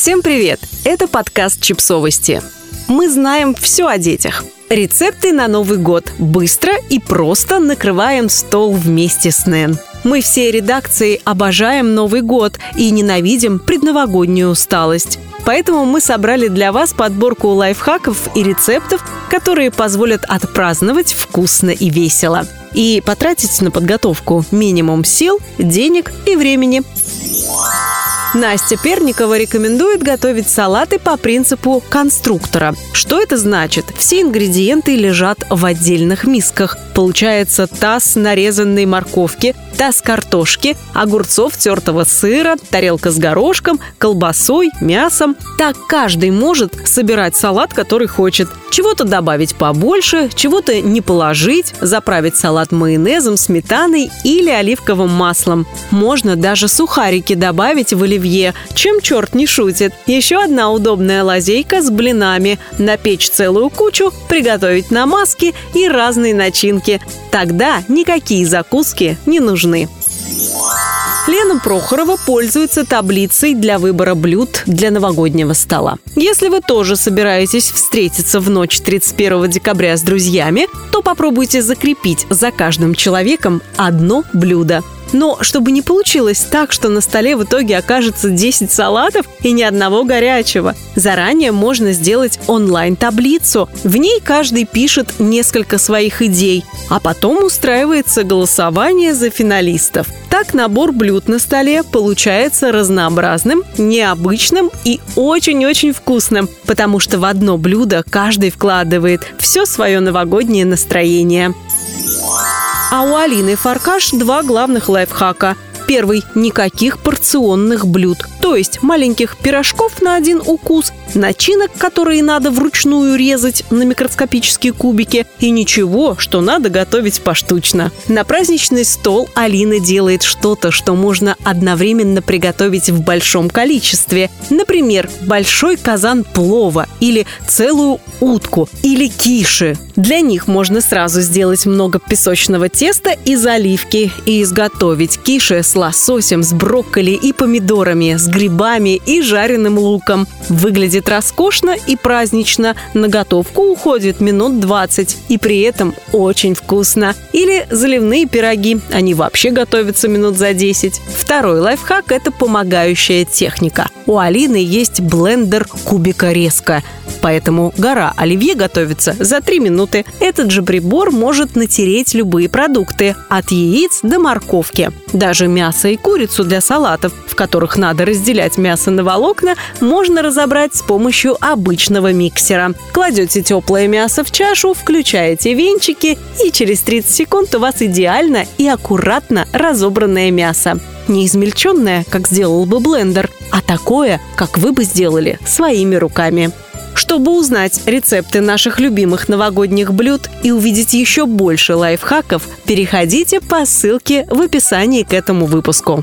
Всем привет! Это подкаст «Чипсовости». Мы знаем все о детях. Рецепты на Новый год. Быстро и просто накрываем стол вместе с Нэн. Мы всей редакцией обожаем Новый год и ненавидим предновогоднюю усталость. Поэтому мы собрали для вас подборку лайфхаков и рецептов, которые позволят отпраздновать вкусно и весело. И потратить на подготовку минимум сил, денег и времени. Настя Перникова рекомендует готовить салаты по принципу конструктора. Что это значит? Все ингредиенты лежат в отдельных мисках. Получается таз нарезанной морковки, таз картошки, огурцов тертого сыра, тарелка с горошком, колбасой, мясом. Так каждый может собирать салат, который хочет. Чего-то добавить побольше, чего-то не положить, заправить салат майонезом, сметаной или оливковым маслом. Можно даже сухарики добавить в оливье, чем черт не шутит. Еще одна удобная лазейка с блинами. Напечь целую кучу, приготовить намазки и разные начинки. Тогда никакие закуски не нужны. Лена Прохорова пользуется таблицей для выбора блюд для новогоднего стола. Если вы тоже собираетесь встретиться в ночь 31 декабря с друзьями, то попробуйте закрепить за каждым человеком одно блюдо. Но чтобы не получилось так, что на столе в итоге окажется 10 салатов и ни одного горячего, заранее можно сделать онлайн-таблицу. В ней каждый пишет несколько своих идей, а потом устраивается голосование за финалистов. Так набор блюд на столе получается разнообразным, необычным и очень-очень вкусным, потому что в одно блюдо каждый вкладывает все свое новогоднее настроение. А у Алины Фаркаш два главных лайфхака. Первый – никаких порционных блюд, то есть маленьких пирожков на один укус начинок, которые надо вручную резать на микроскопические кубики, и ничего, что надо готовить поштучно. На праздничный стол Алина делает что-то, что можно одновременно приготовить в большом количестве. Например, большой казан плова или целую утку или киши. Для них можно сразу сделать много песочного теста и заливки и изготовить киши с лососем, с брокколи и помидорами, с грибами и жареным луком. Выглядит роскошно и празднично. На готовку уходит минут 20. И при этом очень вкусно. Или заливные пироги. Они вообще готовятся минут за 10. Второй лайфхак – это помогающая техника. У Алины есть блендер кубика резко. Поэтому гора оливье готовится за 3 минуты. Этот же прибор может натереть любые продукты – от яиц до морковки. Даже мясо и курицу для салатов, в которых надо разделять мясо на волокна, можно разобрать с помощью обычного миксера. Кладете теплое мясо в чашу, включаете венчики, и через 30 секунд у вас идеально и аккуратно разобранное мясо. Не измельченное, как сделал бы блендер, а такое, как вы бы сделали своими руками. Чтобы узнать рецепты наших любимых новогодних блюд и увидеть еще больше лайфхаков, переходите по ссылке в описании к этому выпуску.